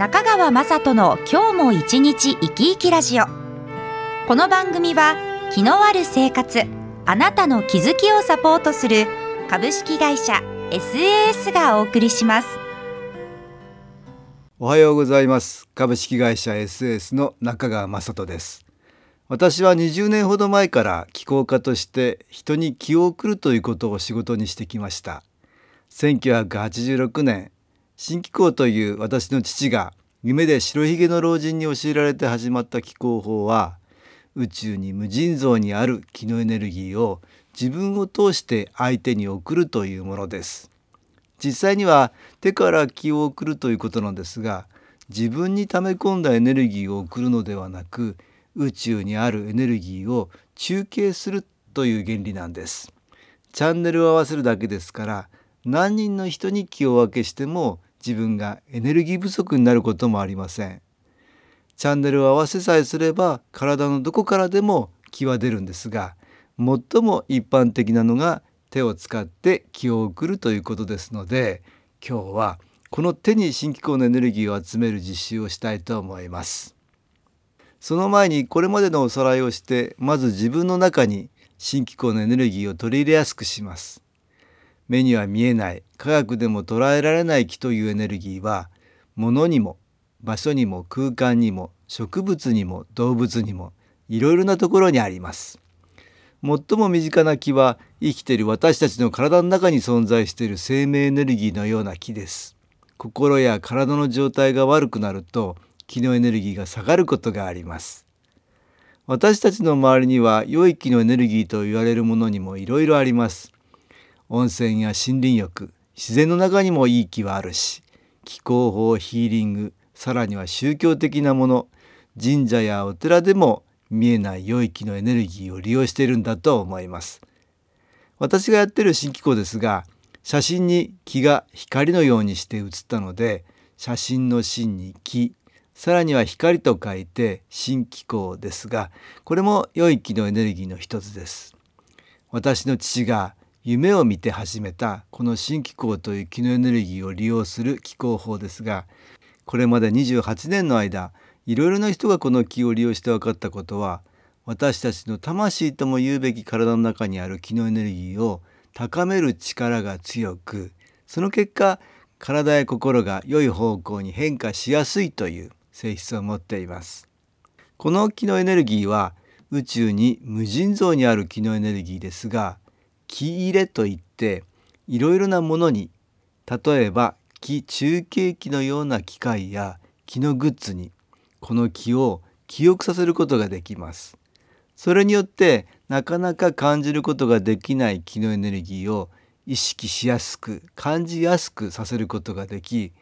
中川雅人の今日も一日生き生きラジオ。この番組は気のある生活あなたの気づきをサポートする株式会社 SAS がお送りします。おはようございます。株式会社 SAS の中川雅人です。私は20年ほど前から気候家として人に気を送るということを仕事にしてきました。1986年新気候という私の父が夢で白ひげの老人に教えられて始まった気候法は宇宙に無尽蔵にある気のエネルギーを自分を通して相手に送るというものです。実際には手から気を送るということなんですが自分に溜め込んだエネルギーを送るのではなく宇宙にあるエネルギーを中継するという原理なんです。チャンネルを合わせるだけですから何人の人に気を分けしても自分がエネルギー不足になることもありません。チャンネルを合わせさえすれば体のどこからでも気は出るんですが最も一般的なのが手を使って気を送るということですので今日はこの手に新機構のエネルギーを集める実習をしたいと思います。その前にこれまでのおさらいをしてまず自分の中に新機構のエネルギーを取り入れやすくします。目には見えない科学でも捉えられない気というエネルギーは物にも場所にも空間にも植物にも動物にもいろいろなところにあります。最も身近な気は生きている私たちの体の中に存在している生命エネルギーのような気です。心や体の状態が悪くなると気のエネルギーが下がることがあります。私たちの周りには良い気のエネルギーと言われるものにもいろいろあります。温泉や森林浴自然の中にもいい気はあるし気候法ヒーリングさらには宗教的なもの神社やお寺でも見えない良い気のエネルギーを利用しているんだと思います。私がやってる新機構ですが写真に気が光のようにして写ったので写真の芯に気さらには光と書いて新機構ですがこれも良い気のエネルギーの一つです。私の父が夢を見て始めたこの新気候という気のエネルギーを利用する気候法ですがこれまで28年の間いろいろな人がこの気を利用して分かったことは私たちの魂とも言うべき体の中にある気のエネルギーを高める力が強くその結果体や心が良い方向に変化しやすいという性質を持っています。この気のエネルギーは宇宙に無尽蔵にある気のエネルギーですが気入れといっていろいろなものに例えば気中継機のような機械や気のグッズにこの気を記憶させることができます。それによってなかなか感じることができない気のエネルギーを意識しやすく感じやすくさせることができ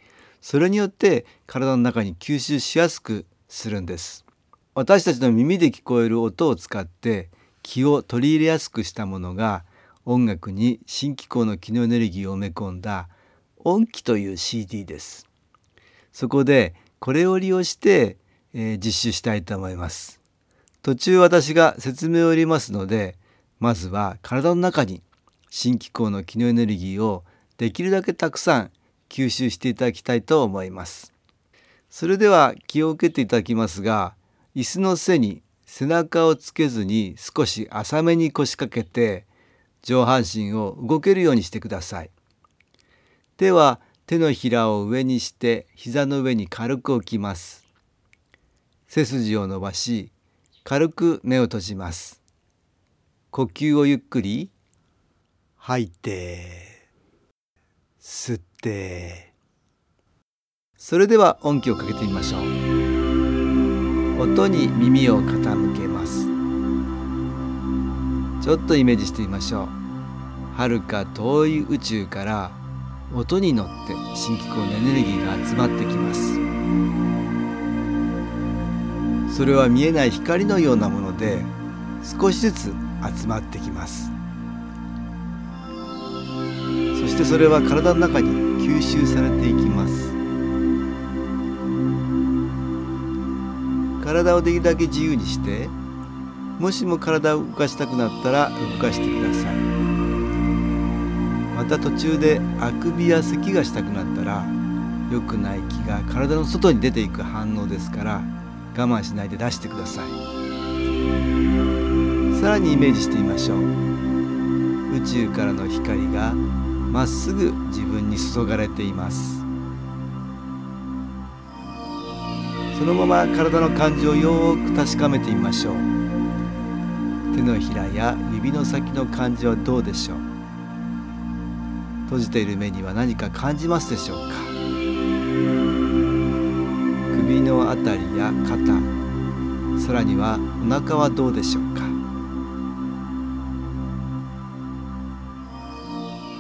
それによって体の中に吸収しやすくするんです私たちの耳で聞こえる音を使って気を取り入れやすくしたものが音楽に新機構の機能エネルギーを埋め込んだ音機という CD です。そこでこれを利用して、えー、実習したいと思います。途中私が説明を入れますのでまずは体の中に新機構の機能エネルギーをできるだけたくさん吸収していただきたいと思います。それでは気を受けていただきますが椅子の背に背中をつけずに少し浅めに腰掛けて上半身を動けるようにしてください。手は手のひらを上にして膝の上に軽く置きます。背筋を伸ばし軽く目を閉じます。呼吸をゆっくり吐いて吸ってそれでは音気をかけてみましょう音に耳を傾けますちょっとイメージしてみましょう遥か遠い宇宙から音に乗って新機構のエネルギーが集まってきます。それは見えない光のようなもので少しずつ集まってきます。そしてそれは体の中に吸収されていきます。体をできるだけ自由にしてもしも体を動かしたくなったら動かしてください。また途中であくびや咳がしたくなったら良くない気が体の外に出ていく反応ですから我慢しないで出してください。さらにイメージしてみましょう。宇宙からの光がまっすぐ自分に注がれています。そのまま体の感じをよく確かめてみましょう。手のひらや指の先の感じはどうでしょう？閉じている目には何か感じますでしょうか？首のあたりや肩さらにはお腹はどうでしょうか？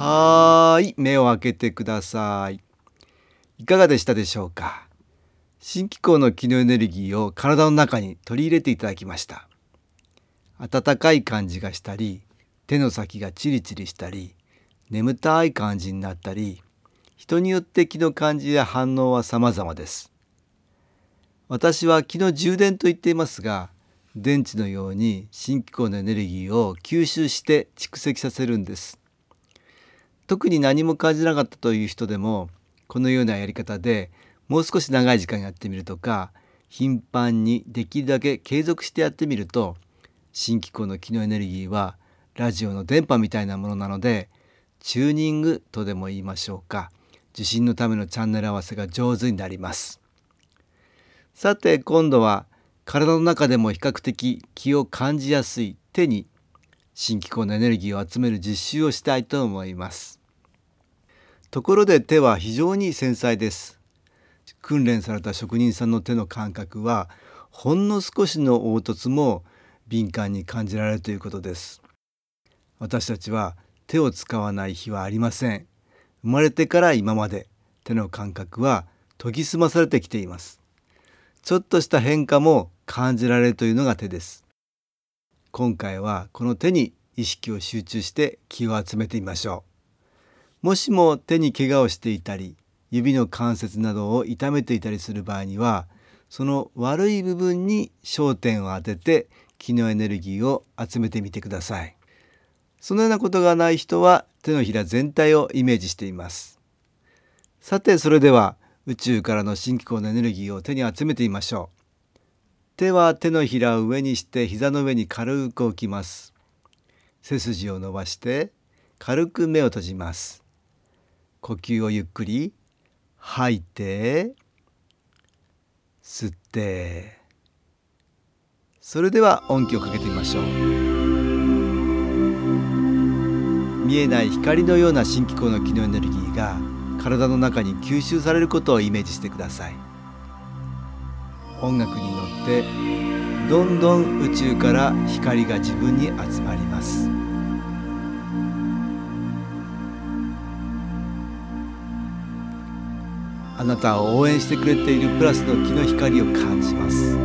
はーい目を開けてください。いかがでしたでしょうか？新機構の気のエネルギーを体の中に取り入れていただきました。温かい感じがしたり手の先がチリチリしたり眠たい感じになったり人によって気の感じや反応は様々です。私は気の充電と言っていますが電池のように新機構のエネルギーを吸収して蓄積させるんです。特に何も感じなかったという人でもこのようなやり方でもう少し長い時間やってみるとか頻繁にできるだけ継続してやってみると新機構の機能エネルギーはラジオの電波みたいなものなのでチューニングとでも言いましょうか。受信のためのチャンネル合わせが上手になります。さて今度は体の中でも比較的気を感じやすい手に新機構のエネルギーを集める実習をしたいと思います。ところで手は非常に繊細です。訓練された職人さんの手の感覚はほんの少しの凹凸も敏感に感じられるということです。私たちは手を使わない日はありません。生まれてから今まで。手の感覚は研ぎ澄まされてきています。ちょっとした変化も感じられるというのが手です。今回はこの手に意識を集中して気を集めてみましょう。もしも手に怪我をしていたり指の関節などを痛めていたりする場合にはその悪い部分に焦点を当てて気のエネルギーを集めてみてください。そのようなことがない人は手のひら全体をイメージしています。さてそれでは宇宙からの新機構のエネルギーを手に集めてみましょう。手は手のひらを上にして膝の上に軽く置きます。背筋を伸ばして軽く目を閉じます。呼吸をゆっくり吐いて吸って。それでは音気をかけてみましょう。見えない光のような新機構の機能エネルギーが体の中に吸収されることをイメージしてください。音楽に乗ってどんどん宇宙から光が自分に集まります。あなたを応援してくれているプラスの気の光を感じます。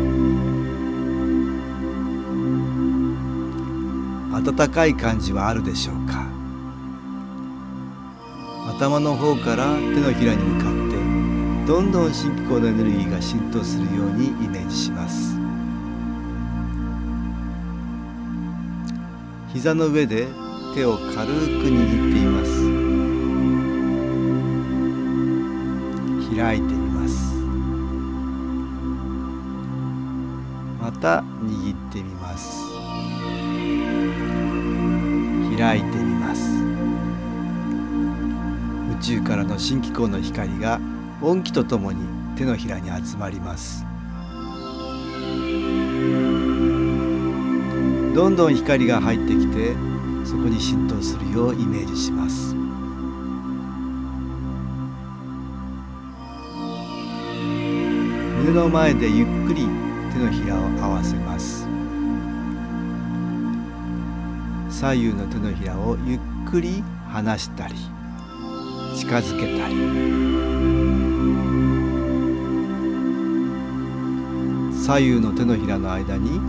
温かい感じはあるでしょうか？頭の方から手のひらに向かってどんどん新機構のエネルギーが浸透するようにイメージします。膝の上で手を軽く握っています。開いてみます。また握ってみます。開いてみます。宙からの新機構の光が音気とともに手のひらに集まります。どんどん光が入ってきてそこに浸透するようイメージします。胸の前でゆっくり手のひらを合わせます。左右の手のひらをゆっくり離したり。近づけたり。左右の手のひらの間に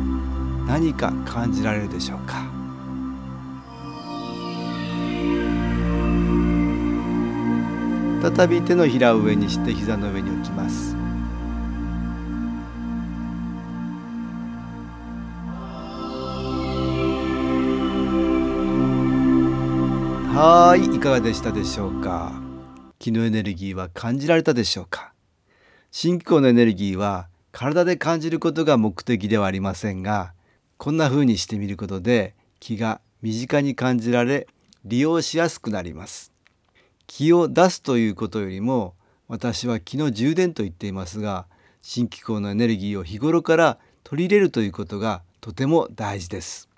何か感じられるでしょうか？再び手のひらを上にして膝の上に置きます。はいいかがでしたでしょうか？気のエネルギーは感じられたでしょうか？新機構のエネルギーは体で感じることが目的ではありませんがこんな風にしてみることで気が身近に感じられ利用しやすくなります。気を出すということよりも私は気の充電と言っていますが新機構のエネルギーを日頃から取り入れるということがとても大事です。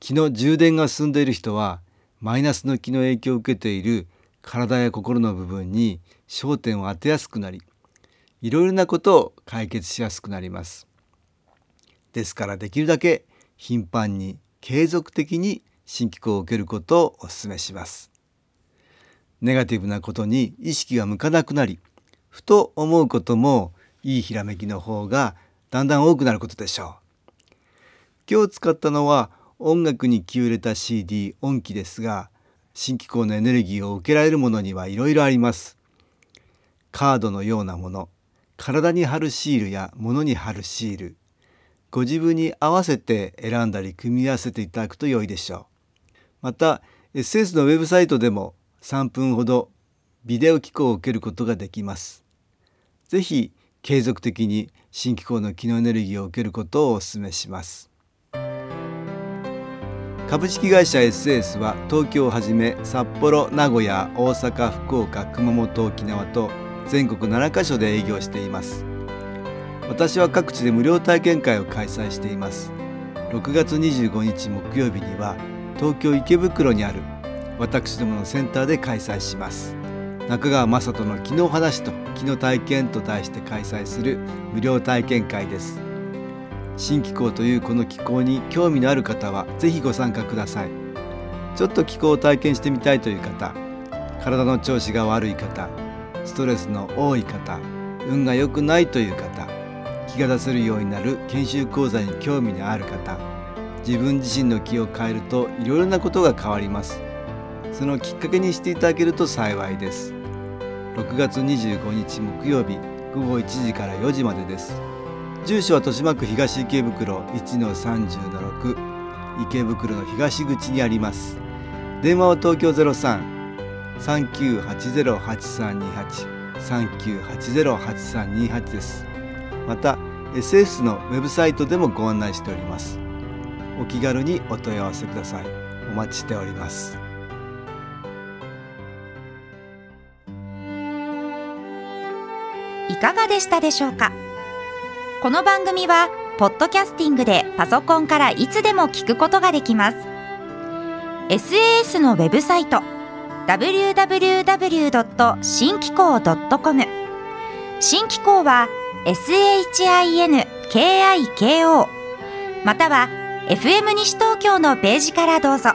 気の充電が進んでいる人はマイナスの気の影響を受けている体や心の部分に焦点を当てやすくなりいろいろなことを解決しやすくなります。ですからできるだけ頻繁に継続的に新機構を受けることをお勧めします。ネガティブなことに意識が向かなくなりふと思うこともいいひらめきの方がだんだん多くなることでしょう。今日使ったのは音楽に気を入れた CD 音機ですが新機構のエネルギーを受けられるものにはいろいろあります。カードのようなもの体に貼るシールや物に貼るシールご自分に合わせて選んだり組み合わせていただくと良いでしょう。また SS のウェブサイトでも3分ほどビデオ機構を受けることができます。ぜひ継続的に新機構の機能エネルギーを受けることをお勧めします。株式会社 SS は東京をはじめ札幌名古屋大阪福岡熊本沖縄と全国7カ所で営業しています。私は各地で無料体験会を開催しています。6月25日木曜日には東京池袋にある私どものセンターで開催します。中川雅人の「昨日話と昨日体験」と題して開催する無料体験会です。新気候というこの気候に興味のある方はぜひご参加ください。ちょっと気候を体験してみたいという方体の調子が悪い方ストレスの多い方運が良くないという方気が出せるようになる研修講座に興味のある方自分自身の気を変えるといろいろなことが変わります。そのきっかけにしていただけると幸いです。6月25日木曜日午後1時から4時までです。住所は豊島区東池袋1-30-6池袋の東口にあります。電話は東京03-3980-8328 3980-8328です。また SS のウェブサイトでもご案内しております。お気軽にお問い合わせください。お待ちしております。いかがでしたでしょうか？この番組はポッドキャスティングでパソコンからいつでも聞くことができます。SAS のウェブサイト www. 新機構 .com 新機構は SHINKIKO または FM 西東京のページからどうぞ。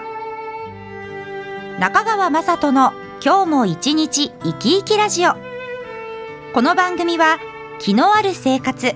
中川雅人の今日も一日生き生きラジオ。この番組は気のある生活